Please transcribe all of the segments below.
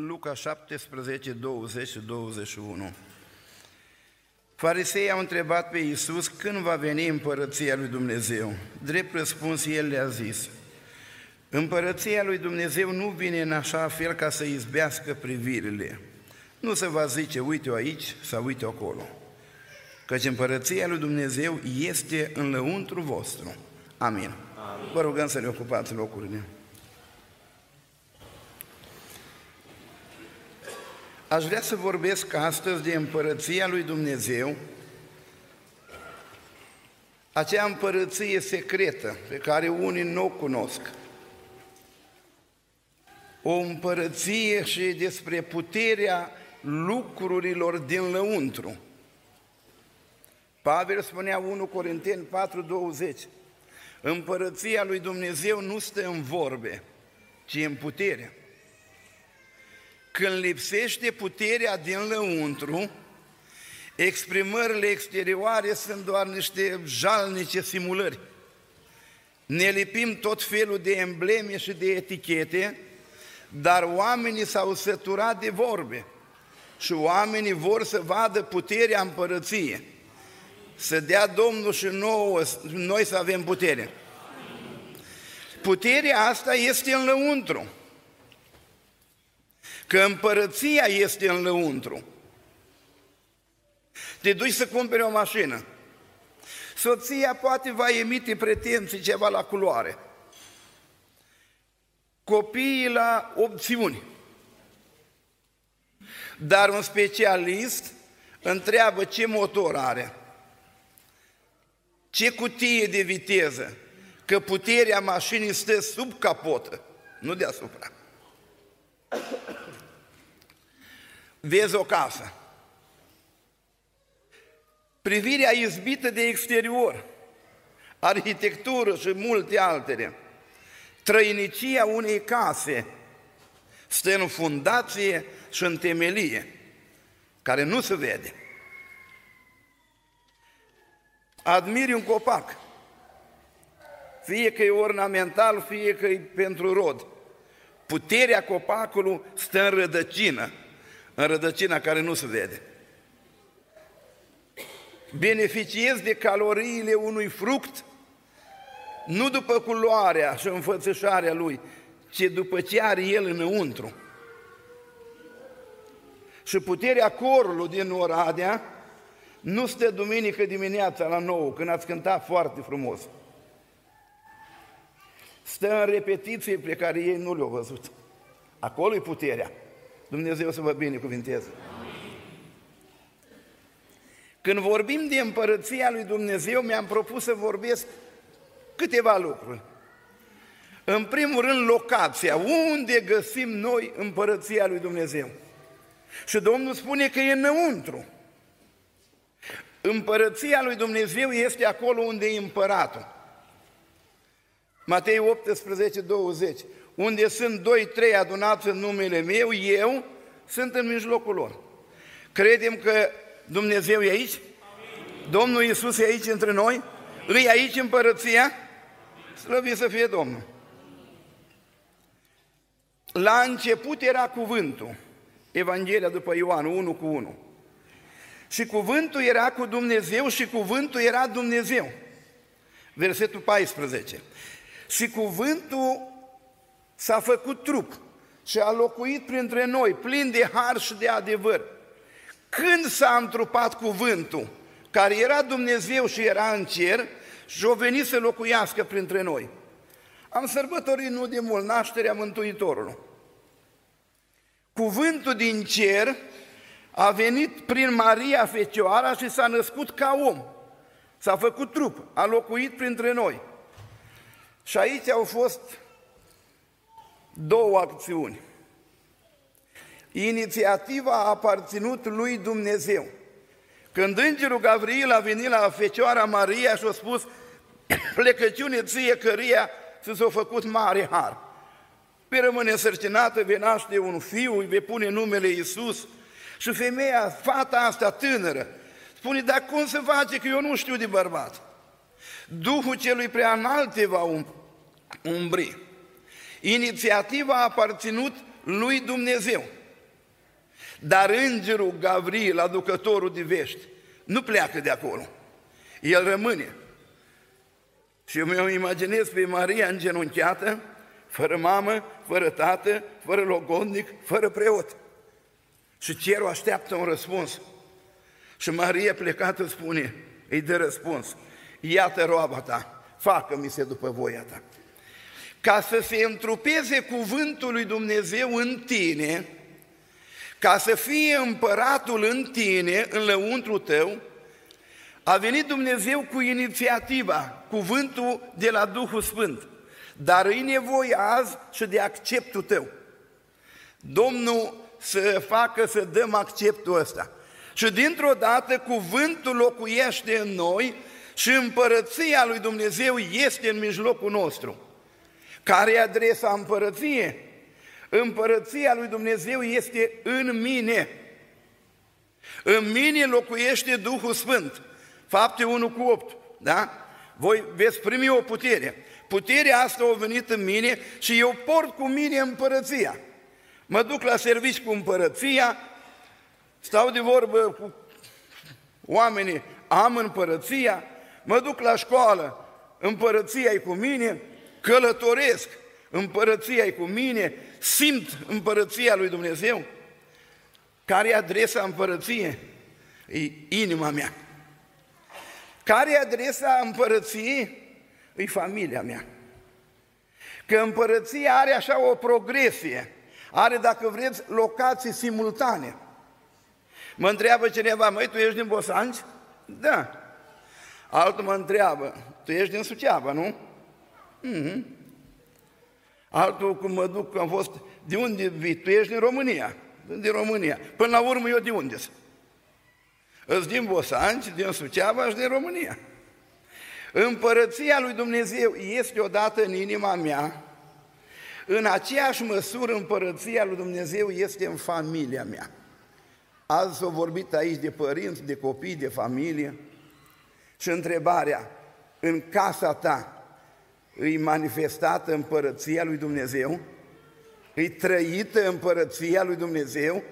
Luca 17, 20 și 21. Farisei au întrebat pe Iisus când va veni împărăția lui Dumnezeu. Drept răspuns, el le-a zis, Împărăția lui Dumnezeu nu vine în așa fel ca să izbească privirile. Nu se va zice, uite-o aici sau uite-o acolo. Căci împărăția lui Dumnezeu este în lăuntru vostru. Amin. Amin. Vă rugăm să ne ocupați locurile. Aș vrea să vorbesc astăzi de împărăția lui Dumnezeu, acea împărăție secretă pe care unii nu o cunosc. O împărăție și despre puterea lucrurilor din lăuntru. Pavel spunea 1 Corinteni 4:20. Împărăția lui Dumnezeu nu stă în vorbe, ci în putere. Când lipsește puterea din lăuntru, exprimările exterioare sunt doar niște jalnice simulări. Ne lipim tot felul de embleme și de etichete, dar oamenii s-au săturat de vorbe și oamenii vor să vadă puterea împărăției. Să dea Domnul și nouă, noi să avem putere. Puterea asta este în lăuntru că împărăția este în lăuntru. Te duci să cumperi o mașină. Soția poate va emite pretenții ceva la culoare. Copiii la opțiuni. Dar un specialist întreabă ce motor are, ce cutie de viteză, că puterea mașinii stă sub capotă, nu deasupra vezi o casă. Privirea izbită de exterior, arhitectură și multe altele. Trăinicia unei case stă în fundație și în temelie, care nu se vede. Admiri un copac, fie că e ornamental, fie că e pentru rod. Puterea copacului stă în rădăcină, în rădăcina care nu se vede. Beneficiez de caloriile unui fruct nu după culoarea și înfățișarea lui, ci după ce are el înăuntru. Și puterea corului din Oradea nu stă duminică dimineața la nouă, când ați cântat foarte frumos. Stă în repetiții pe care ei nu le-au văzut. Acolo e puterea. Dumnezeu să vă binecuvinteze. Când vorbim de împărăția lui Dumnezeu, mi-am propus să vorbesc câteva lucruri. În primul rând, locația. Unde găsim noi împărăția lui Dumnezeu? Și Domnul spune că e înăuntru. Împărăția lui Dumnezeu este acolo unde e împăratul. Matei 18, 20 unde sunt doi, trei adunați în numele meu, eu sunt în mijlocul lor. Credem că Dumnezeu e aici? Amin. Domnul Iisus e aici între noi? Îi aici împărăția? Slăvit să fie Domnul! La început era cuvântul, Evanghelia după Ioan 1 cu 1. Și cuvântul era cu Dumnezeu și cuvântul era Dumnezeu. Versetul 14. Și cuvântul s-a făcut trup și a locuit printre noi, plin de har și de adevăr. Când s-a întrupat cuvântul, care era Dumnezeu și era în cer, și a venit să locuiască printre noi. Am sărbătorit nu de mult nașterea Mântuitorului. Cuvântul din cer a venit prin Maria Fecioara și s-a născut ca om. S-a făcut trup, a locuit printre noi. Și aici au fost două acțiuni. Inițiativa a aparținut lui Dumnezeu. Când îngerul Gavril a venit la Fecioara Maria și a spus plecăciune ție căria să s-a făcut mare har. Pe rămâne sărcinată, vei naște un fiu, îi vei pune numele Iisus. Și femeia, fata asta tânără, spune, dar cum se face că eu nu știu de bărbat? Duhul celui prea înalt te va um-, umbri. Inițiativa a aparținut lui Dumnezeu. Dar îngerul Gavril, aducătorul de vești, nu pleacă de acolo. El rămâne. Și eu mi imaginez pe Maria îngenunchiată, fără mamă, fără tată, fără logodnic, fără preot. Și cerul așteaptă un răspuns. Și Maria plecată spune, îi dă răspuns, iată roaba ta, facă-mi se după voia ta. Ca să se întrupeze cuvântul lui Dumnezeu în tine, ca să fie împăratul în tine, în lăuntru tău, a venit Dumnezeu cu inițiativa, cuvântul de la Duhul Sfânt. Dar e nevoie azi și de acceptul tău. Domnul să facă să dăm acceptul ăsta. Și dintr-o dată cuvântul locuiește în noi și împărăția lui Dumnezeu este în mijlocul nostru. Care e adresa împărăției? Împărăția lui Dumnezeu este în mine. În mine locuiește Duhul Sfânt. Fapte 1 cu 8, da? Voi veți primi o putere. Puterea asta a venit în mine și eu port cu mine împărăția. Mă duc la servici cu împărăția, stau de vorbă cu oamenii, am împărăția, mă duc la școală, împărăția e cu mine, călătoresc, împărăția e cu mine, simt împărăția lui Dumnezeu. Care e adresa împărăției? E inima mea. Care e adresa împărăției? E familia mea. Că împărăția are așa o progresie, are, dacă vreți, locații simultane. Mă întreabă cineva, măi, tu ești din Bosanci? Da. Altul mă întreabă, tu ești din Suceava, nu? Mm-hmm. Altul, cum mă duc, am fost, de unde vii? Tu ești din România. Din România. Până la urmă, eu de unde sunt? Îți din Bosanci, din Suceava și din România. Împărăția lui Dumnezeu este odată în inima mea, în aceeași măsură împărăția lui Dumnezeu este în familia mea. Azi s-a vorbit aici de părinți, de copii, de familie și întrebarea, în casa ta îi manifestată împărăția lui Dumnezeu? Îi trăită împărăția lui Dumnezeu?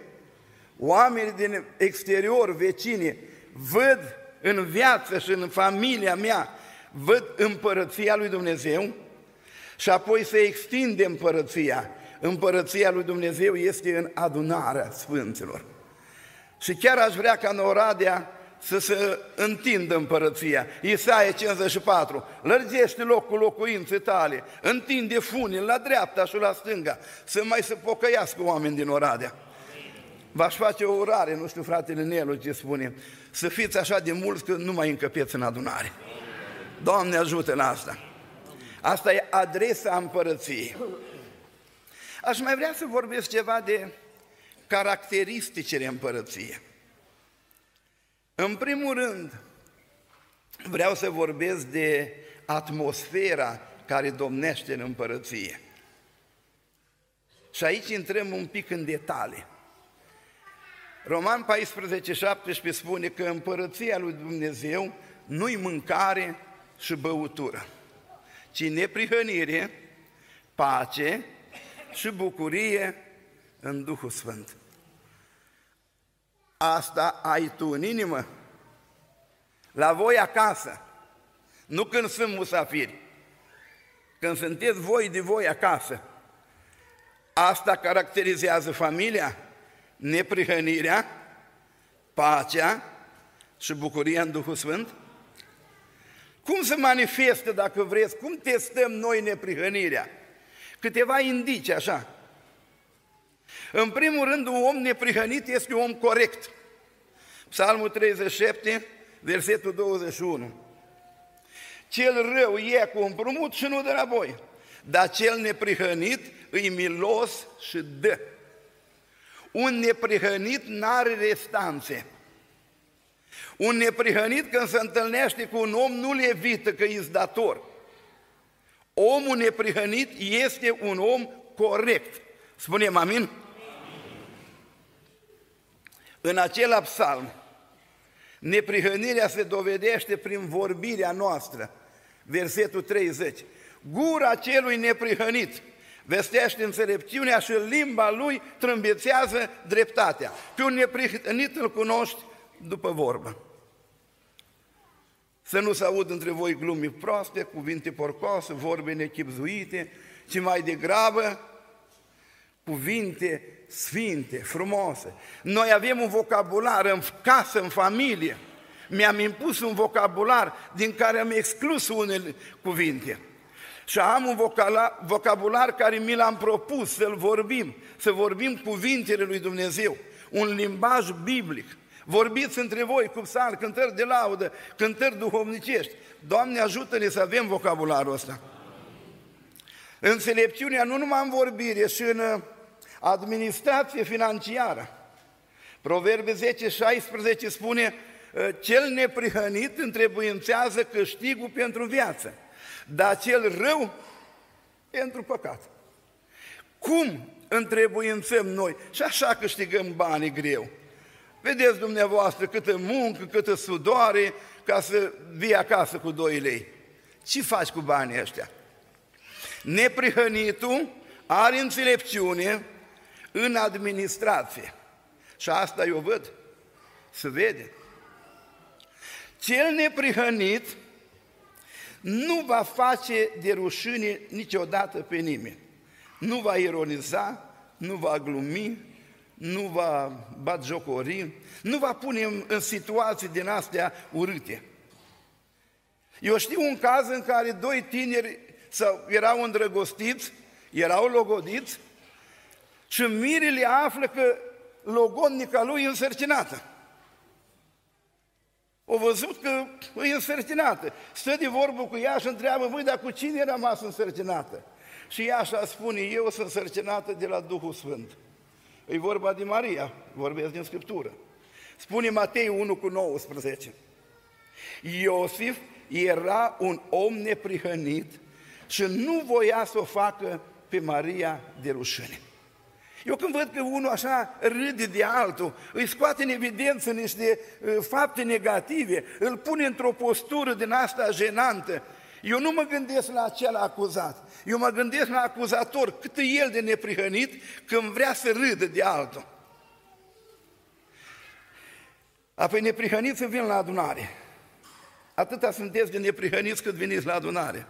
Oamenii din exterior, vecini, văd în viață și în familia mea, văd împărăția lui Dumnezeu și apoi se extinde împărăția. Împărăția lui Dumnezeu este în adunarea Sfinților. Și chiar aș vrea ca în Oradea să se întindă împărăția. Isaia 54, lărgește locul locuinței tale, întinde funii la dreapta și la stânga, să mai se pocăiască oameni din Oradea. V-aș face o urare, nu știu fratele Nelu ce spune, să fiți așa de mulți că nu mai încăpeți în adunare. Doamne ajută la asta! Asta e adresa împărăției. Aș mai vrea să vorbesc ceva de caracteristicile împărăției. În primul rând, vreau să vorbesc de atmosfera care domnește în împărăție. Și aici intrăm un pic în detalii. Roman 14, 17 spune că împărăția lui Dumnezeu nu-i mâncare și băutură, ci neprihănire, pace și bucurie în Duhul Sfânt. Asta ai tu în inimă, la voi acasă, nu când sunt musafiri, când sunteți voi de voi acasă. Asta caracterizează familia, neprihănirea, pacea și bucuria în Duhul Sfânt? Cum se manifestă, dacă vreți, cum testăm noi neprihănirea? Câteva indicii, așa. În primul rând, un om neprihănit este un om corect. Psalmul 37, versetul 21. Cel rău e cu împrumut și nu de la voi, dar cel neprihănit îi milos și dă. Un neprihănit n-are restanțe. Un neprihănit când se întâlnește cu un om nu le evită că e dator. Omul neprihănit este un om corect. Spunem amin? În acela psalm, neprihănirea se dovedește prin vorbirea noastră. Versetul 30. Gura celui neprihănit vestește înțelepciunea și limba lui trâmbețează dreptatea. Pe un neprihănit îl cunoști după vorbă. Să nu se aud între voi glumi proaste, cuvinte porcoase, vorbe nechipzuite, ci mai degrabă cuvinte sfinte, frumoase. Noi avem un vocabular în casă, în familie. Mi-am impus un vocabular din care am exclus unele cuvinte. Și am un vocabular care mi l-am propus să-l vorbim, să vorbim cuvintele lui Dumnezeu, un limbaj biblic. Vorbiți între voi cu psalmi, cântări de laudă, cântări duhovnicești. Doamne, ajută-ne să avem vocabularul ăsta. Înțelepciunea nu numai în vorbire, și în uh, administrație financiară. Proverbe 10, 16 spune, uh, cel neprihănit întrebuințează câștigul pentru viață, dar cel rău pentru păcat. Cum întrebuințăm noi? Și așa câștigăm banii greu. Vedeți dumneavoastră câtă muncă, câtă sudoare ca să vii acasă cu 2 lei. Ce faci cu banii ăștia? Neprihănitul are înțelepciune în administrație. Și asta eu văd, se vede. Cel neprihănit nu va face de rușine niciodată pe nimeni. Nu va ironiza, nu va glumi, nu va batjocori, nu va pune în, în situații din astea urâte. Eu știu un caz în care doi tineri sau erau îndrăgostiți, erau logodiți și mirile află că logodnica lui e însărcinată. O văzut că e însărcinată. Stă de vorbă cu ea și întreabă, voi, dar cu cine e rămas însărcinată? Și ea așa spune, eu sunt însărcinată de la Duhul Sfânt. E vorba de Maria, vorbesc din Scriptură. Spune Matei 1 cu 19. Iosif era un om neprihănit și nu voia să o facă pe Maria de rușine. Eu când văd că unul așa râde de altul, îi scoate în evidență niște uh, fapte negative, îl pune într-o postură din asta jenantă, eu nu mă gândesc la acel acuzat, eu mă gândesc la acuzator, cât e el de neprihănit când vrea să râdă de altul. Apoi neprihăniți să vin la adunare. Atâta sunteți de neprihăniți cât veniți la adunare.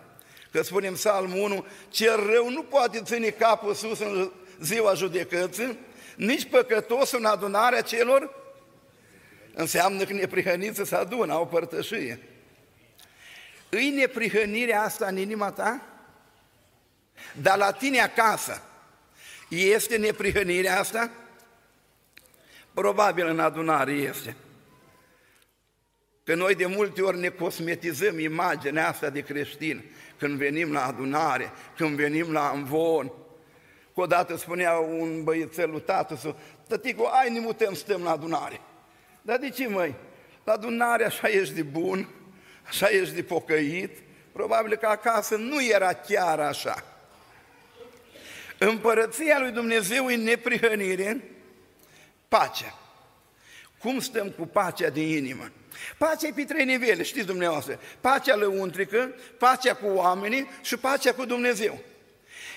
Că spunem Psalmul 1, cel rău nu poate ține capul sus în ziua judecății, nici păcătosul în adunarea celor, înseamnă că neprihăniți să adună, au părtășie. Îi neprihănirea asta în inima ta? Dar la tine acasă este neprihănirea asta? Probabil în adunare este. Că noi de multe ori ne cosmetizăm imaginea asta de creștin când venim la adunare, când venim la învon. Cu odată spunea un băiețel lui tată să, tăticu, ai ne mutăm, stăm la adunare. Dar de ce, măi? La adunare așa ești de bun, așa ești de pocăit, probabil că acasă nu era chiar așa. Împărăția lui Dumnezeu în neprihănire, pacea. Cum stăm cu pacea din inimă? Pacea e pe trei nivele, știți dumneavoastră. Pacea lăuntrică, pacea cu oamenii și pacea cu Dumnezeu.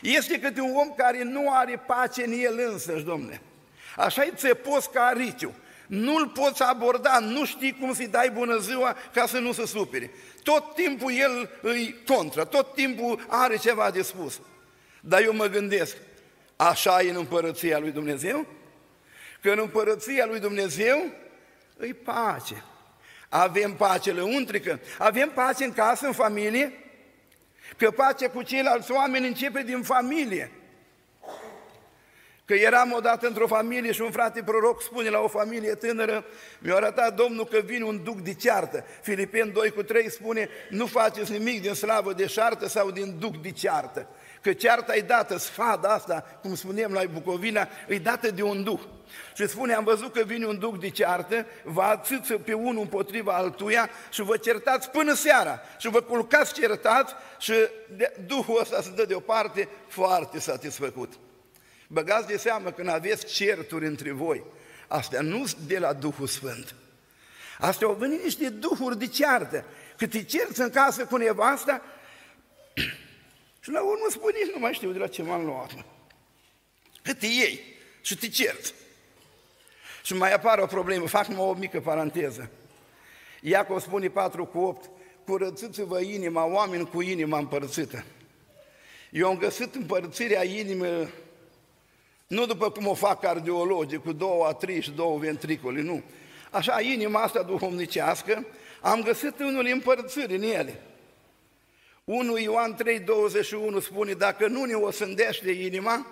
Este câte un om care nu are pace în el însăși, domne. Așa-i țepos ca ariciu. Nu-l poți aborda, nu știi cum să-i dai bună ziua ca să nu se supere. Tot timpul el îi contra, tot timpul are ceva de spus. Dar eu mă gândesc, așa e în împărăția lui Dumnezeu? Că în împărăția lui Dumnezeu îi pace. Avem pace lăuntrică, avem pace în casă, în familie, că pacea cu ceilalți oameni începe din familie. Că eram odată într-o familie și un frate proroc spune la o familie tânără, mi-a arătat Domnul că vine un duc de ceartă. Filipen 2 cu 3 spune, nu faceți nimic din slavă de șartă sau din duc de ceartă. Că cearta e dată, sfada asta, cum spunem la Bucovina, e dată de un duh. Și spune, am văzut că vine un duc de ceartă, vă ațâță pe unul împotriva altuia și vă certați până seara și vă culcați certați și duhul ăsta se dă deoparte foarte satisfăcut. Băgați de seamă când aveți certuri între voi, astea nu de la Duhul Sfânt. Astea au venit niște duhuri de ceartă. Cât te cerți în casă cu nevasta Și la urmă spune, nici nu mai știu de la ce m-am luat. Mă. Că te iei și te cerți. Și mai apare o problemă, fac numai o mică paranteză. Iacov spune 4 cu 8, curățiți-vă inima, oameni cu inima împărțită. Eu am găsit împărțirea inimii nu după cum o fac cardiologii, cu două atrii și două ventricole, nu. Așa, inima asta duhovnicească, am găsit unul împărțiri în ele. 1 Ioan 3, 21 spune, dacă nu ne osândește inima,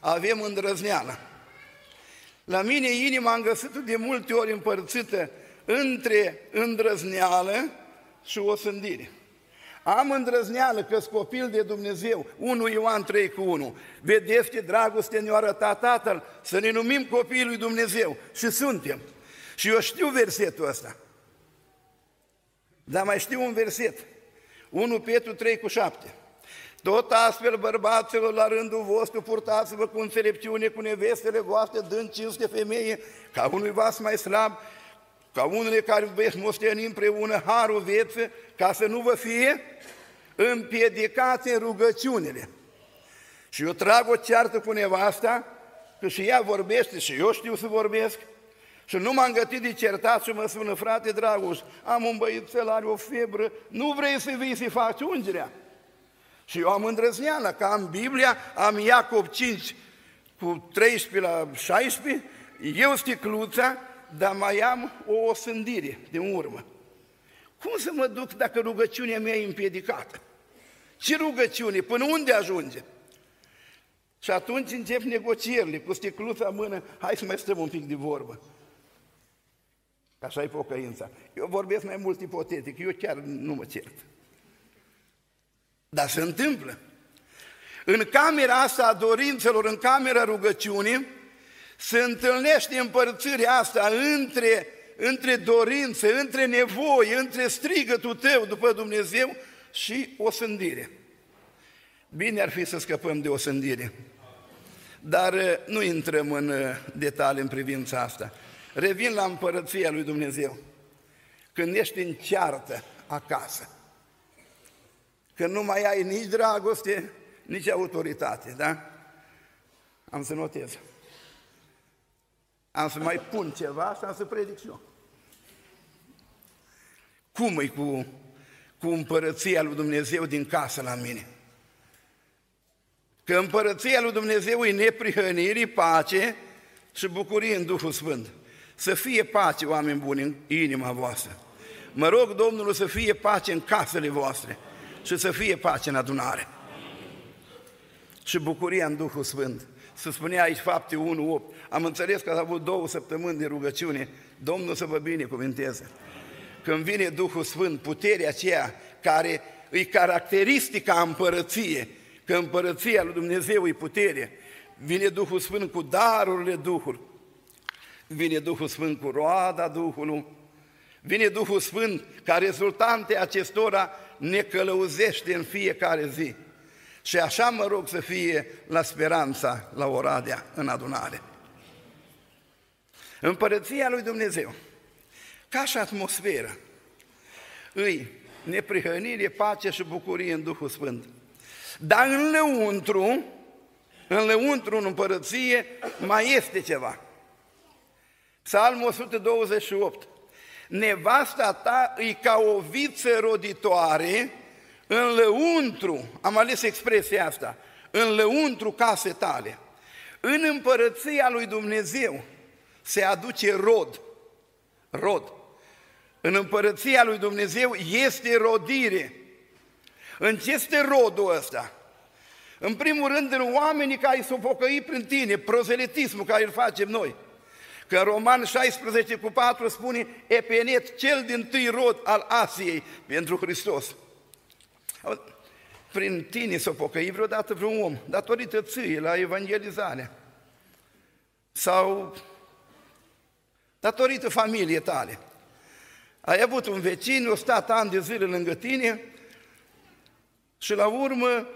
avem îndrăzneală. La mine inima am găsit de multe ori împărțită între îndrăzneală și osândire. Am îndrăzneală că copil de Dumnezeu, 1 Ioan 3 cu 1. Vedeți ce dragoste ne-a arătat Tatăl să ne numim copiii lui Dumnezeu și suntem. Și eu știu versetul ăsta. Dar mai știu un verset. 1 Petru 3 cu 7. Tot astfel, bărbaților, la rândul vostru, purtați-vă cu înțelepciune, cu nevestele voastre, dând cinste femeie, ca unui vas mai slab, ca unele care veți moșteni împreună harul vieță, ca să nu vă fie împiedicați în rugăciunile. Și eu trag o ceartă cu nevasta, că și ea vorbește și eu știu să vorbesc, și nu m-am gătit de certat și mă sună, frate Dragoș, am un băiețel, are o febră, nu vrei să vii să faci ungerea? Și eu am îndrăzneală, că am Biblia, am Iacob 5 cu 13 la 16, eu sticluța, dar mai am o osândire de urmă. Cum să mă duc dacă rugăciunea mea e împiedicată? Ce rugăciune? Până unde ajunge? Și atunci încep negocierile cu sticluța în mână, hai să mai stăm un pic de vorbă. Așa e pocăința. Eu vorbesc mai mult ipotetic, eu chiar nu mă cert. Dar se întâmplă. În camera asta a dorințelor, în camera rugăciunii, se întâlnește împărțirea asta între, între dorințe, între nevoi, între strigătul tău după Dumnezeu și o sândire. Bine ar fi să scăpăm de o sândire. Dar uh, nu intrăm în uh, detalii în privința asta. Revin la împărăția lui Dumnezeu. Când ești în ceartă acasă, când nu mai ai nici dragoste, nici autoritate, da? Am să notez. Am să mai pun ceva și am să predic și eu. Cum e cu, cu împărăția lui Dumnezeu din casă la mine? Că împărăția lui Dumnezeu e neprihănire, pace și bucurie în Duhul Sfânt. Să fie pace, oameni buni, în inima voastră. Mă rog Domnul să fie pace în casele voastre și să fie pace în adunare. Și bucuria în Duhul Sfânt. Să spunea aici fapte 1, 8. Am înțeles că a avut două săptămâni de rugăciune. Domnul să vă binecuvinteze. Când vine Duhul Sfânt, puterea aceea care îi caracteristica împărăție, că împărăția lui Dumnezeu e putere, vine Duhul Sfânt cu darurile Duhului, vine Duhul Sfânt cu roada Duhului, vine Duhul Sfânt ca rezultante acestora ne călăuzește în fiecare zi. Și așa mă rog să fie la speranța, la Oradea, în adunare. Împărăția lui Dumnezeu, ca și atmosferă, îi neprihănire, pace și bucurie în Duhul Sfânt. Dar în lăuntru, în lăuntru, în împărăție, mai este ceva. Psalmul 128. Nevasta ta e ca o viță roditoare în lăuntru, am ales expresia asta, în lăuntru case tale. În împărăția lui Dumnezeu se aduce rod. Rod. În împărăția lui Dumnezeu este rodire. În ce este rodul ăsta? În primul rând, în oamenii care s-au pocăit prin tine, prozelitismul care îl facem noi. Că în Roman 16 cu 4 spune Epenet, cel din tâi rod al Asiei pentru Hristos. Prin tine s-a pocăit vreodată vreun om, datorită ție la evangelizare. Sau datorită familiei tale. Ai avut un vecin, o stat ani de zile lângă tine și la urmă,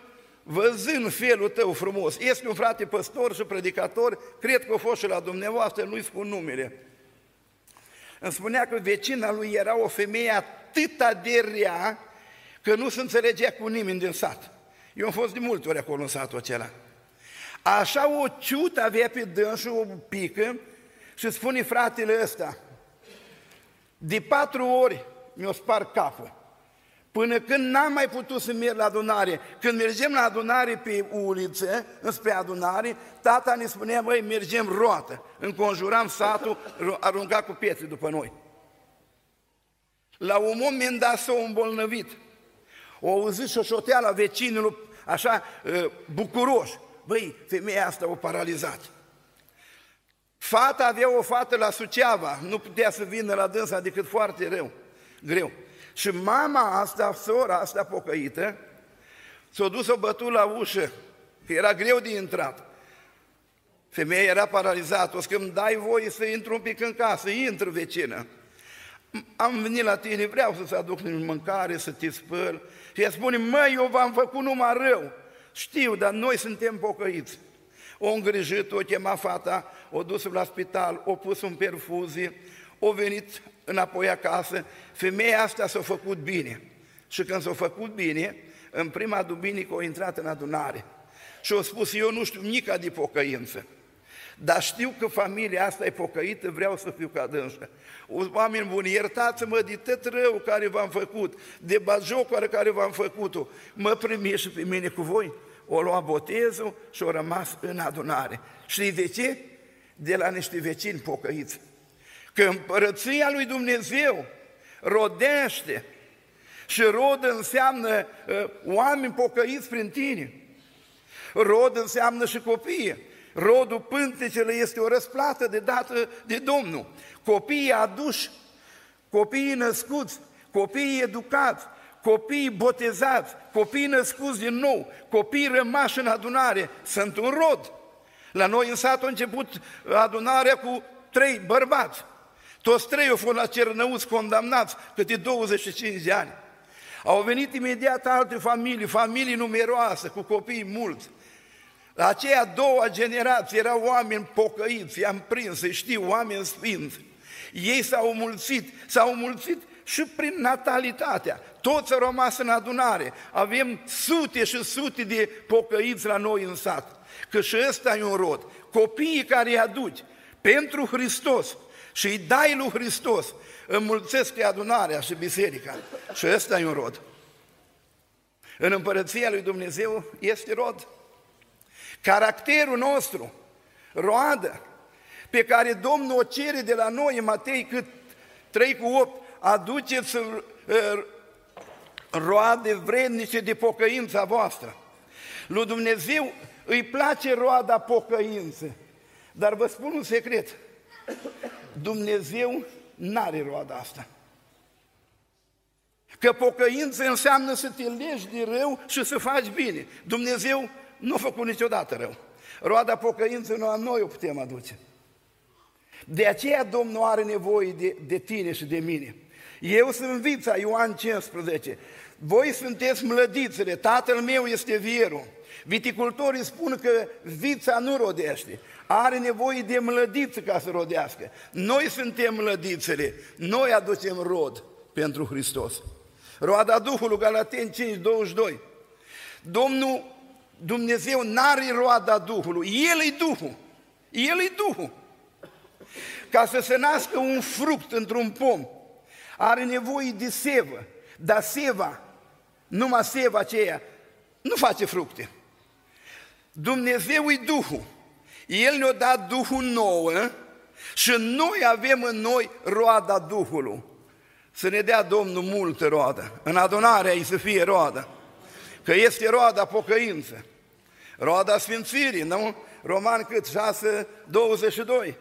văzând felul tău frumos, este un frate păstor și predicator, cred că a fost și la dumneavoastră, nu-i spun numele. Îmi spunea că vecina lui era o femeie atât de rea, că nu se înțelegea cu nimeni din sat. Eu am fost de multe ori acolo în satul acela. Așa o ciută avea pe dânsul, o pică, și spune fratele ăsta, de patru ori mi-o spar capul. Până când n-am mai putut să merg la adunare. Când mergem la adunare pe uliță, înspre adunare, tata ne spunea, măi, mergem roată. Înconjuram satul, arunca cu pietre după noi. La un moment dat s-a îmbolnăvit. O auzit șoșoteala vecinului, așa, ă, bucuroș. Băi, femeia asta o paralizat. Fata avea o fată la Suceava, nu putea să vină la dânsa decât foarte rău, greu. Și mama asta, sora asta pocăită, s-a dus o bătut la ușă, că era greu de intrat. Femeia era paralizată, o să îmi dai voie să intru un pic în casă, intru vecină. Am venit la tine, vreau să-ți aduc mâncare, să te spăl. Și ea spune, măi, eu v-am făcut numai rău. Știu, dar noi suntem pocăiți. O îngrijit, o chema fata, o dus la spital, o pus în perfuzie, o venit înapoi acasă, femeia asta s-a făcut bine. Și când s-a făcut bine, în prima duminică a intrat în adunare. Și a spus, eu nu știu nica de pocăință, dar știu că familia asta e pocăită, vreau să fiu ca dânsă. Oameni buni, iertați-mă de tot rău care v-am făcut, de bajocoare care v-am făcut-o, mă primiți și pe mine cu voi. O lua botezul și o rămas în adunare. Știi de ce? De la niște vecini pocăiți. Că împărăția lui Dumnezeu rodește și rod înseamnă uh, oameni pocăiți prin tine. Rod înseamnă și copii. Rodul pântecele este o răsplată de dată de Domnul. Copiii aduși, copiii născuți, copiii educați, copiii botezați, copiii născuți din nou, copiii rămași în adunare, sunt un rod. La noi în sat a început adunarea cu trei bărbați. Toți trei au fost la cernăuți condamnați câte 25 de ani. Au venit imediat alte familii, familii numeroase, cu copii mulți. La aceea doua generație erau oameni pocăiți, i-am prins, să știu, oameni sfinți. Ei s-au mulțit, s-au mulțit și prin natalitatea. Toți au rămas în adunare. Avem sute și sute de pocăiți la noi în sat. Că și ăsta e un rod. Copiii care îi aduci pentru Hristos și îi dai lui Hristos, înmulțesc adunarea și biserica. Și ăsta e un rod. În împărăția lui Dumnezeu este rod. Caracterul nostru, roadă, pe care Domnul o cere de la noi în Matei cât 3 cu 8, aduceți uh, roade vrednice de pocăința voastră. Lui Dumnezeu îi place roada pocăință. Dar vă spun un secret. Dumnezeu n-are roada asta. Că pocăință înseamnă să te legi de rău și să faci bine. Dumnezeu nu a făcut niciodată rău. Roada pocăință nu a noi o putem aduce. De aceea Domnul are nevoie de, de tine și de mine. Eu sunt vița, Ioan 15. Voi sunteți mlădițele, tatăl meu este vierul. Viticultorii spun că vița nu rodește, are nevoie de mlădiță ca să rodească. Noi suntem mlădițele, noi aducem rod pentru Hristos. Roada Duhului, Galateni 5, 22. Domnul Dumnezeu n-are roada Duhului, El e Duhul. El e Duhul. Ca să se nască un fruct într-un pom, are nevoie de sevă, dar seva, numai seva aceea, nu face fructe. Dumnezeu e Duhul. El ne-a dat Duhul nouă și noi avem în noi roada Duhului. Să ne dea Domnul multă roadă. În adunarea ei să fie roadă. Că este roada pocăință. Roada sfințirii, nu? Roman cât? 6, 22.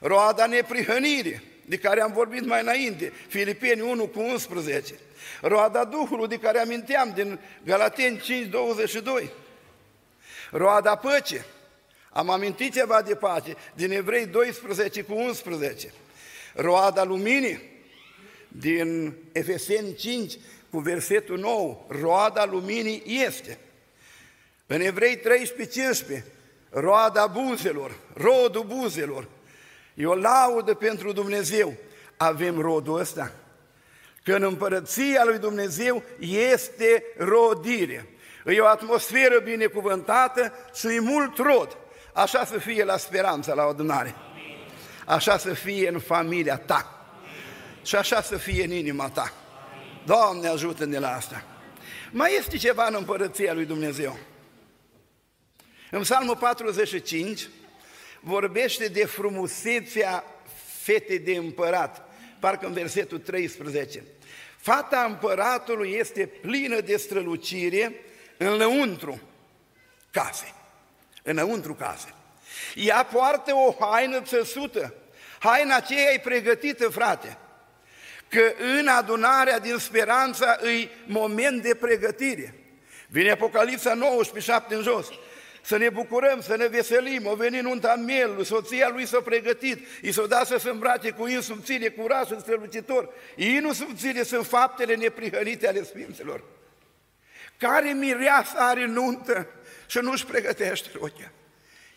Roada neprihănirii, de care am vorbit mai înainte, Filipeni 1 cu 11. Roada Duhului, de care aminteam din Galateni 5, 22. Roada păcii, am amintit ceva de pace din Evrei 12 cu 11. Roada luminii din Efeseni 5 cu versetul 9. Roada luminii este. În Evrei 13, 15, roada buzelor, rodul buzelor. E o laudă pentru Dumnezeu. Avem rodul ăsta. Că în împărăția lui Dumnezeu este rodire. E o atmosferă binecuvântată și e mult rod. Așa să fie la speranța, la adunare. Așa să fie în familia ta. Și așa să fie în inima ta. Doamne, ajută-ne la asta. Mai este ceva în împărăția lui Dumnezeu. În Psalmul 45 vorbește de frumusețea fetei de împărat, parcă în versetul 13. Fata împăratului este plină de strălucire înăuntru case. Înăuntru case. Ea poartă o haină țăsută. Haina aceea e pregătită, frate că în adunarea din speranța îi moment de pregătire. Vine Apocalipsa 19, 7 în jos. Să ne bucurăm, să ne veselim, o veni nunta mielului, soția lui s-a pregătit, i s-a dat să se îmbrace cu in subțire, curaj și strălucitor. Inul subțire sunt faptele neprihănite ale Sfinților. Care mireasă are nuntă și nu-și pregătește rochea?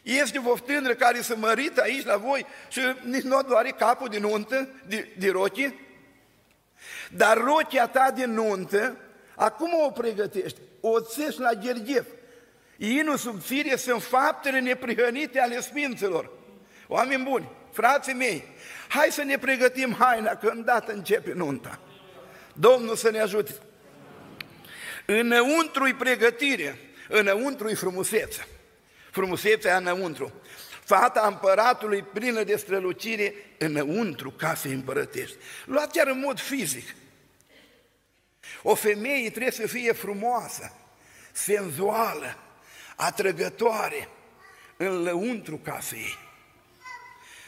Este o tânără care se mărită aici la voi și nici nu doare capul din nuntă, de, de rochie? Dar rochia ta de nuntă, acum o pregătești, o țești la Gherghef. Inul subțire sunt faptele neprihănite ale Sfinților. Oameni buni, frații mei, hai să ne pregătim haina, că îndată începe nunta. Domnul să ne ajute. Înăuntru-i pregătire, înăuntru-i frumusețe. Frumusețea înăuntru. Fata împăratului plină de strălucire înăuntru casei împărătești. Luat chiar în mod fizic. O femeie trebuie să fie frumoasă, senzuală, atrăgătoare în lăuntru casei ei.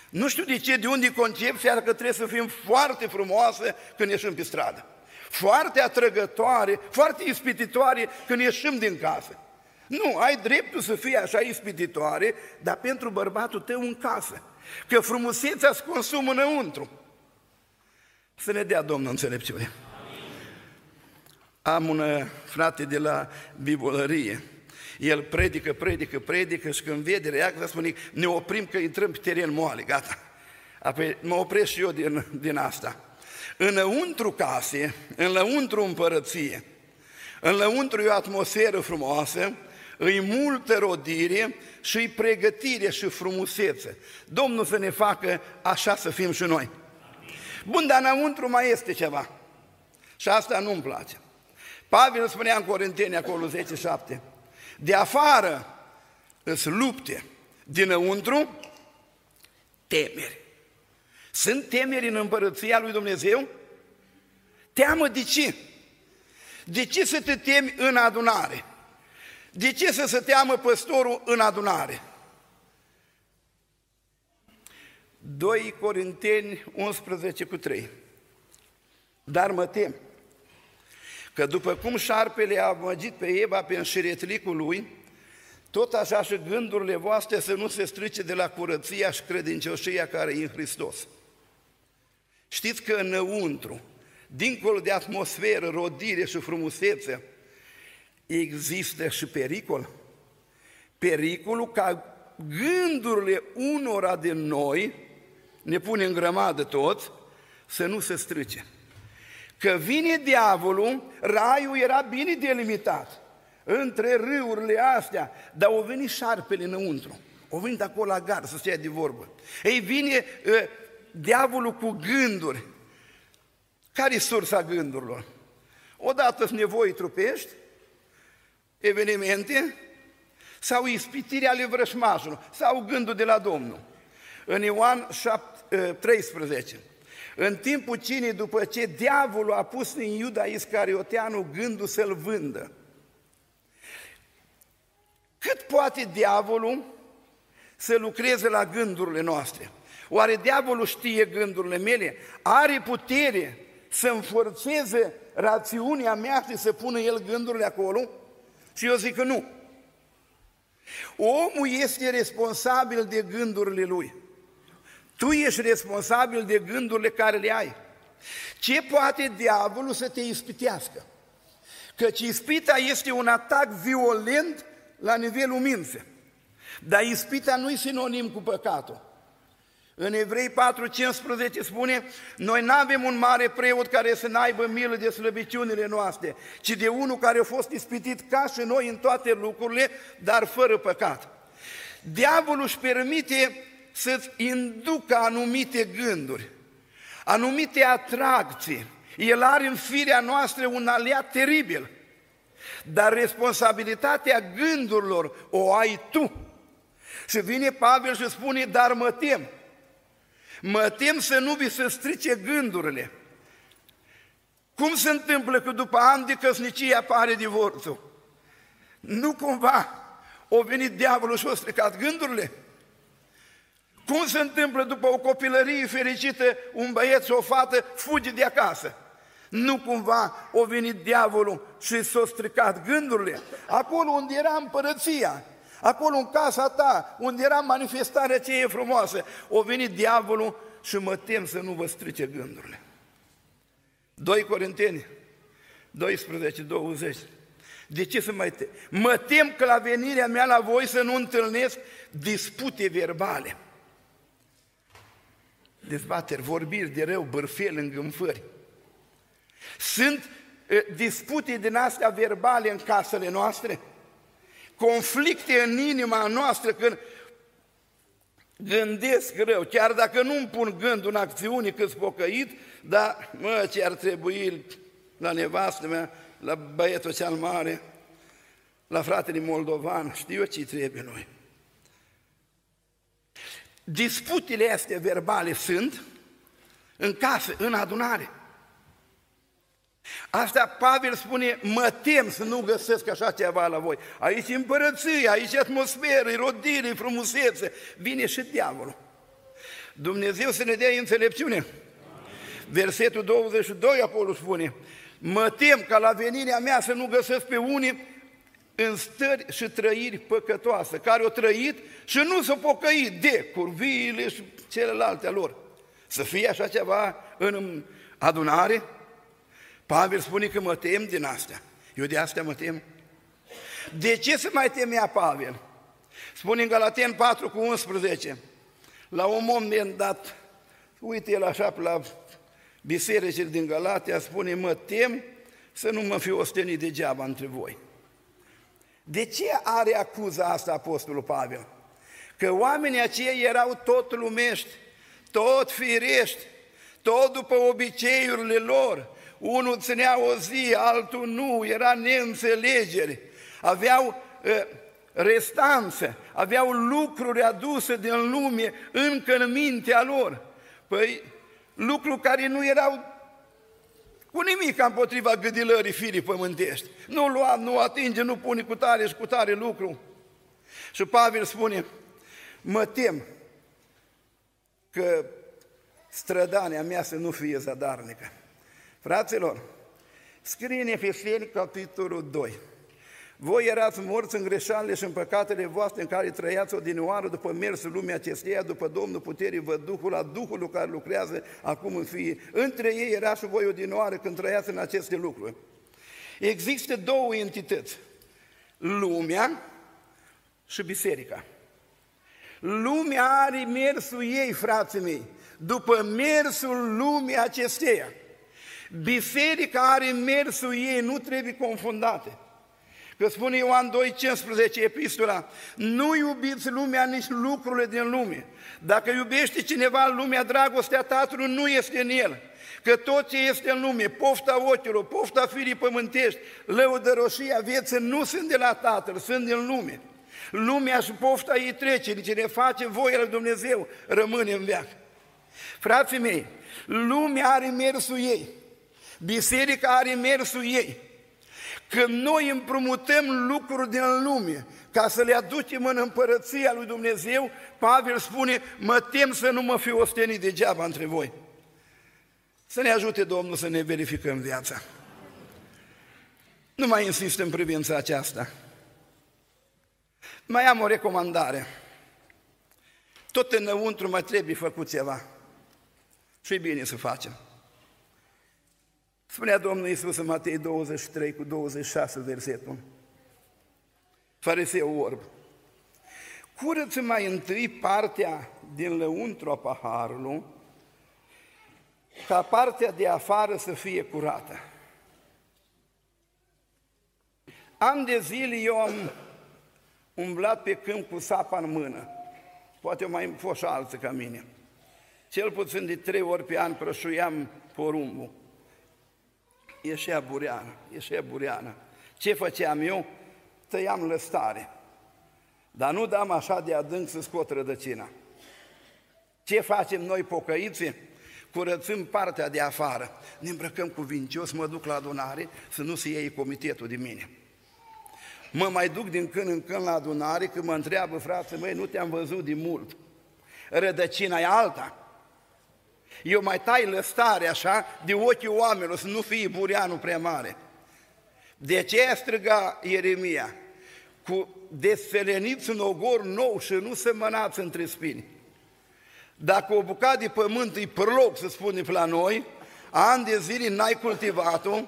Nu știu de ce, de unde concepția că trebuie să fim foarte frumoase când ieșim pe stradă. Foarte atrăgătoare, foarte ispititoare când ieșim din casă. Nu, ai dreptul să fii așa ispititoare, dar pentru bărbatul tău în casă. Că frumusețea se consumă înăuntru. Să ne dea Domnul înțelepciune. Am un uh, frate de la bibolărie. El predică, predică, predică și când vede reacția spune, ne oprim că intrăm pe teren moale, gata. Apoi mă opresc și eu din, din asta. Înăuntru case, înăuntru împărăție, înăuntru e o atmosferă frumoasă, îi multă rodire și îi pregătire și frumusețe. Domnul să ne facă așa să fim și noi. Bun, dar înăuntru mai este ceva. Și asta nu-mi place. Pavel spunea în Corinteni, acolo 10-7, de afară îți lupte, dinăuntru temeri. Sunt temeri în împărăția lui Dumnezeu? Teamă de ce? De ce să te temi în adunare? De ce să se teamă păstorul în adunare? 2 Corinteni 11 cu 3 Dar mă tem că după cum șarpele a amăgit pe Eva pe înșiretlicul lui, tot așa și gândurile voastre să nu se strice de la curăția și credincioșia care e în Hristos. Știți că înăuntru, dincolo de atmosferă, rodire și frumusețe, există și pericol. Pericolul ca gândurile unora de noi, ne pune în grămadă toți, să nu se strice. Că vine diavolul, raiul era bine delimitat între râurile astea, dar o venit șarpele înăuntru. O venit acolo la gar să stea de vorbă. Ei vine uh, diavolul cu gânduri. Care e sursa gândurilor? Odată sunt nevoi trupești, evenimente sau ispitirea ale vrășmașului sau gândul de la Domnul. În Ioan 7, 13, ă, în timpul cinei, după ce diavolul a pus în Iuda Iscarioteanu gândul să-l vândă, cât poate diavolul să lucreze la gândurile noastre? Oare diavolul știe gândurile mele? Are putere să înforțeze rațiunea mea și să pună el gândurile acolo? Și eu zic că nu. Omul este responsabil de gândurile lui. Tu ești responsabil de gândurile care le ai. Ce poate diavolul să te ispitească? Căci ispita este un atac violent la nivelul minții. Dar ispita nu e sinonim cu păcatul. În Evrei 4:15 spune, noi nu avem un mare preot care să n-aibă milă de slăbiciunile noastre, ci de unul care a fost ispitit ca și noi în toate lucrurile, dar fără păcat. Diavolul își permite să-ți inducă anumite gânduri, anumite atracții. El are în firea noastră un aliat teribil, dar responsabilitatea gândurilor o ai tu. Și vine Pavel și spune, dar mă tem. Mă tem să nu vi se strice gândurile. Cum se întâmplă că după ani de căsnicie apare divorțul? Nu cumva o venit diavolul și a stricat gândurile? Cum se întâmplă după o copilărie fericită, un băieț și o fată fuge de acasă? Nu cumva o venit diavolul și s-a stricat gândurile? Acolo unde era împărăția, acolo în casa ta, unde era manifestarea ce e frumoasă, o venit diavolul și mă tem să nu vă strice gândurile. 2 Corinteni 12, 20. De ce să mai tem? Mă tem că la venirea mea la voi să nu întâlnesc dispute verbale. Dezbateri, vorbiri de rău, bărfel, îngânfări. Sunt dispute din astea verbale în casele noastre? Conflicte în inima noastră când gândesc rău, chiar dacă nu îmi pun gândul în acțiune cât pocăit, dar mă, ce ar trebui la nevastă mea, la băietul cel mare, la fratele moldovan, știu eu ce trebuie noi. Disputele astea verbale sunt în casă, în adunare. Asta Pavel spune, mă tem să nu găsesc așa ceva la voi. Aici împărăție, aici atmosferă, rodire, frumusețe. Vine și diavolul. Dumnezeu să ne dea înțelepciune. Versetul 22 acolo spune, mă tem ca la venirea mea să nu găsesc pe unii în stări și trăiri păcătoase, care au trăit și nu s-au pocăit de curviile și celelalte lor. Să fie așa ceva în adunare? Pavel spune că mă tem din astea. Eu de astea mă tem. De ce să mai temea Pavel? Spune în Galaten 4 cu 11, la un moment dat, uite el așa la bisericile din Galatia, spune, mă tem să nu mă fiu ostenit degeaba între voi. De ce are acuza asta Apostolul Pavel? Că oamenii aceia erau tot lumești, tot firești, tot după obiceiurile lor, unul ținea o zi, altul nu, era neînțelegere. Aveau uh, restanțe, aveau lucruri aduse din lume încă în mintea lor. Păi, lucruri care nu erau cu nimic împotriva gâdilării firii pământești. Nu lua, nu atinge, nu pune cu tare și cu tare lucru. Și Pavel spune, mă tem că strădania mea să nu fie zadarnică. Fraților, scrie în Efeseni, capitolul 2. Voi erați morți în greșalele și în păcatele voastre în care trăiați odinioară după mersul lumii acesteia, după Domnul puterii vă Duhul, la Duhul care lucrează acum în fie. Între ei era și voi odinioară când trăiați în aceste lucruri. Există două entități, lumea și biserica. Lumea are mersul ei, frații mei, după mersul lumii acesteia. Biserica are mersul ei, nu trebuie confundate. Că spune Ioan 2, 15, epistola, nu iubiți lumea, nici lucrurile din lume. Dacă iubește cineva lumea, dragostea Tatălui nu este în el. Că tot ce este în lume, pofta ochilor, pofta firii pământești, lăudăroșia vieții, nu sunt de la Tatăl, sunt din lume. Lumea și pofta ei trece, cine face voia lui Dumnezeu rămâne în veac. Frații mei, lumea are mersul ei. Biserica are mersul ei. Când noi împrumutăm lucruri din lume ca să le aducem în împărăția lui Dumnezeu, Pavel spune, mă tem să nu mă fiu ostenit degeaba între voi. Să ne ajute Domnul să ne verificăm viața. Nu mai insist în privința aceasta. Mai am o recomandare. Tot înăuntru mai trebuie făcut ceva. Și e bine să facem. Spunea Domnul Iisus în Matei 23 cu 26 versetul. Fariseu orb. curăță mai întâi partea din lăuntru a paharului, ca partea de afară să fie curată. An de zile eu am umblat pe câmp cu sapa în mână. Poate mai fost și alții ca mine. Cel puțin de trei ori pe an prășuiam porumbul. Ieșea bureană, ieșea bureană. Ce făceam eu? Tăiam lăstare. Dar nu dam așa de adânc să scot rădăcina. Ce facem noi pocăiții? Curățăm partea de afară, ne îmbrăcăm cuvincios, mă duc la adunare să nu se iei comitetul de mine. Mă mai duc din când în când la adunare că mă întreabă frate, măi, nu te-am văzut de mult. Rădăcina e alta. Eu mai tai lăstare așa de ochii oamenilor să nu fie bureanul prea mare. De ce striga Ieremia? Cu desfeleniți un ogor nou și nu semănați între spini. Dacă o bucată de pământ e prloc, să spunem la noi, ani de zile n-ai cultivat-o,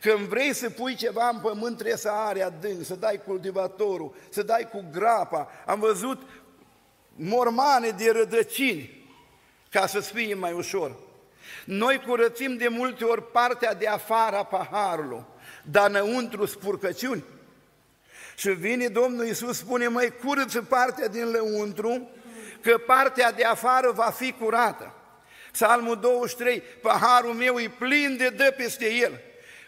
când vrei să pui ceva în pământ, trebuie să are adânc, să dai cultivatorul, să dai cu grapa. Am văzut mormane de rădăcini ca să fie mai ușor. Noi curățim de multe ori partea de afară a paharului, dar înăuntru spurcăciuni. Și vine Domnul Iisus, spune, mai curăță partea din lăuntru, că partea de afară va fi curată. Psalmul 23, paharul meu e plin de dă peste el.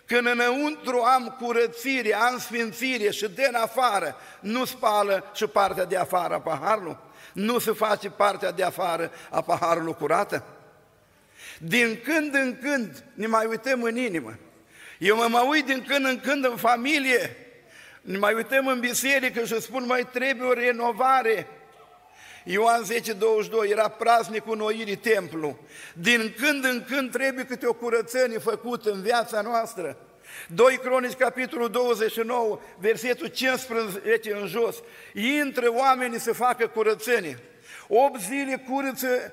Când înăuntru am curățire, am sfințire și de în afară nu spală și partea de afară a paharului? Nu se face partea de afară a paharului curată? Din când în când ne mai uităm în inimă. Eu mă mai uit din când în când în familie, ne mai uităm în biserică și spun mai trebuie o renovare. Ioan 10, 22, era praznicul noirii templu. Din când în când trebuie câte o curățenie făcută în viața noastră. 2 Cronici, capitolul 29, versetul 15 în jos. Intră oamenii să facă curățenie. 8 zile curăță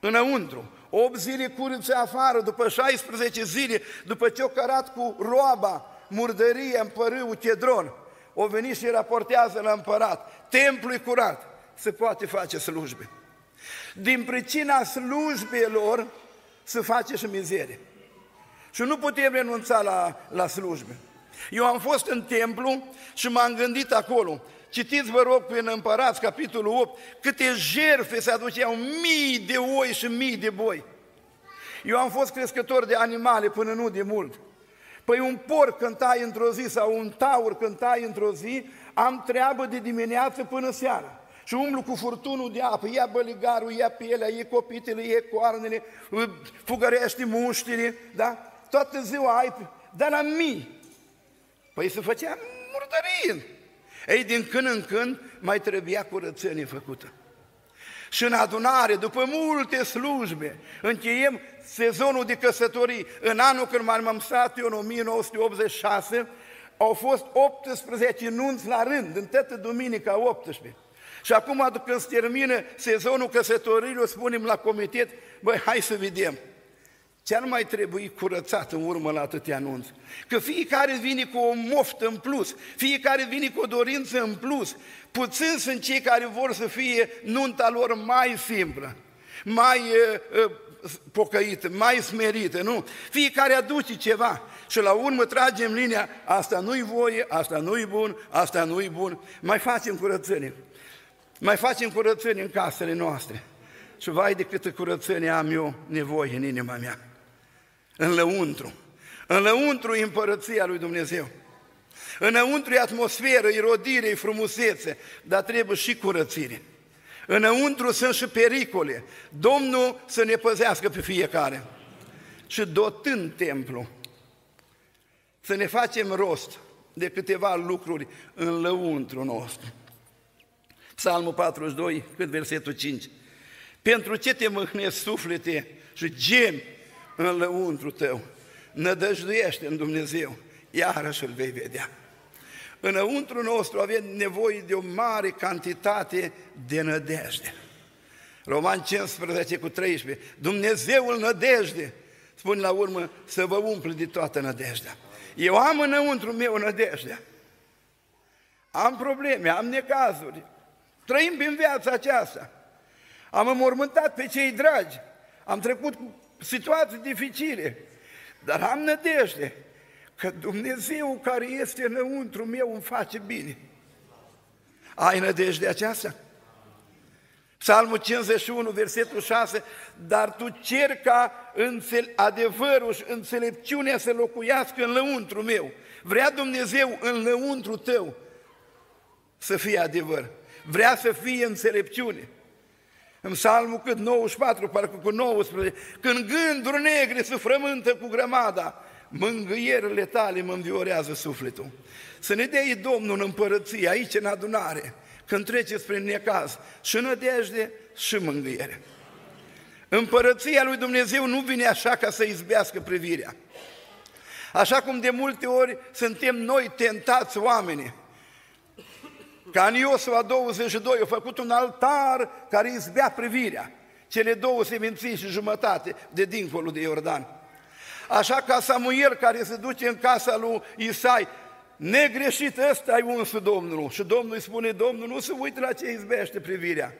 înăuntru, 8 zile curăță afară, după 16 zile, după ce o cărat cu roaba, murdărie în părâul Chedron, o venit și raportează la împărat, templul e curat, se poate face slujbe. Din pricina slujbelor se face și mizerie. Și nu putem renunța la, la slujbe. Eu am fost în templu și m-am gândit acolo. Citiți, vă rog, prin Împărați, capitolul 8, câte jerfe se aduceau, mii de oi și mii de boi. Eu am fost crescător de animale până nu de mult. Păi un porc cântai într-o zi sau un taur cântai într-o zi, am treabă de dimineață până seara și umblu cu furtunul de apă, ia băligarul, ia pielea, ia copitele, ia coarnele, fugărește muștile, da? Toată ziua ai, dar la mii. Păi se făcea murdărie. Ei, din când în când mai trebuia curățenie făcută. Și în adunare, după multe slujbe, încheiem sezonul de căsătorii. În anul când m-am stat eu, în 1986, au fost 18 nunți la rând, în toată duminica 18. Și acum, când se termină sezonul căsătorilor, spunem la comitet, băi, hai să vedem. Ce ar mai trebui curățat în urmă la atâtea anunți? Că fiecare vine cu o moftă în plus, fiecare vine cu o dorință în plus. Puțin sunt cei care vor să fie nunta lor mai simplă, mai uh, uh, pocăită, mai smerită, nu? Fiecare aduce ceva și la urmă tragem linia, asta nu-i voie, asta nu-i bun, asta nu-i bun, mai facem curățenie. Mai facem curățenie în casele noastre. Și vai de câtă curățenie am eu nevoie în inima mea. În lăuntru. În lăuntru e împărăția lui Dumnezeu. Înăuntru e atmosferă, e rodire, e frumusețe, dar trebuie și curățire. Înăuntru sunt și pericole. Domnul să ne păzească pe fiecare. Și dotând templu, să ne facem rost de câteva lucruri în lăuntru nostru. Psalmul 42, cât versetul 5. Pentru ce te mâhnesc suflete și gemi în lăuntru tău? Nădăjduiește în Dumnezeu, iarăși îl vei vedea. Înăuntru nostru avem nevoie de o mare cantitate de nădejde. Roman 15 cu 13. Dumnezeul nădejde, spune la urmă, să vă umple de toată nădejdea. Eu am înăuntru meu nădejde. Am probleme, am necazuri, Trăim prin viața aceasta. Am înmormântat pe cei dragi, am trecut cu situații dificile, dar am nădejde că Dumnezeu care este înăuntru meu îmi face bine. Ai nădejde aceasta? Psalmul 51, versetul 6, dar tu cer ca înțel- adevărul și înțelepciunea să locuiască în lăuntru meu. Vrea Dumnezeu în lăuntru tău să fie adevăr. Vrea să fie înțelepciune. În psalmul cât 94, parcă cu 19, când gânduri negre se frământă cu grămada, mângâierile tale mă înviorează sufletul. Să ne dea Domnul în împărăție, aici în adunare, când treceți prin necaz, și nădejde și mângâiere. Împărăția lui Dumnezeu nu vine așa ca să izbească privirea. Așa cum de multe ori suntem noi tentați oamenii. Ca în Iosua 22 a făcut un altar care izbea privirea. Cele două seminții și jumătate de dincolo de Iordan. Așa ca Samuel care se duce în casa lui Isai, negreșit ăsta ai unsul Domnul. Și Domnul îi spune, Domnul nu se uită la ce izbește privirea.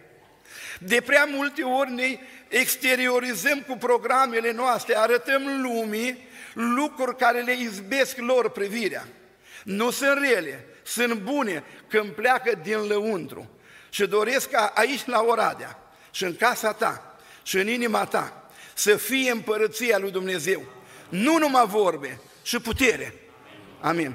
De prea multe ori ne exteriorizăm cu programele noastre, arătăm lumii lucruri care le izbesc lor privirea. Nu sunt rele, sunt bune când pleacă din lăuntru. Și doresc ca aici la Oradea și în casa ta și în inima ta să fie împărăția lui Dumnezeu. Nu numai vorbe, și putere. Amin.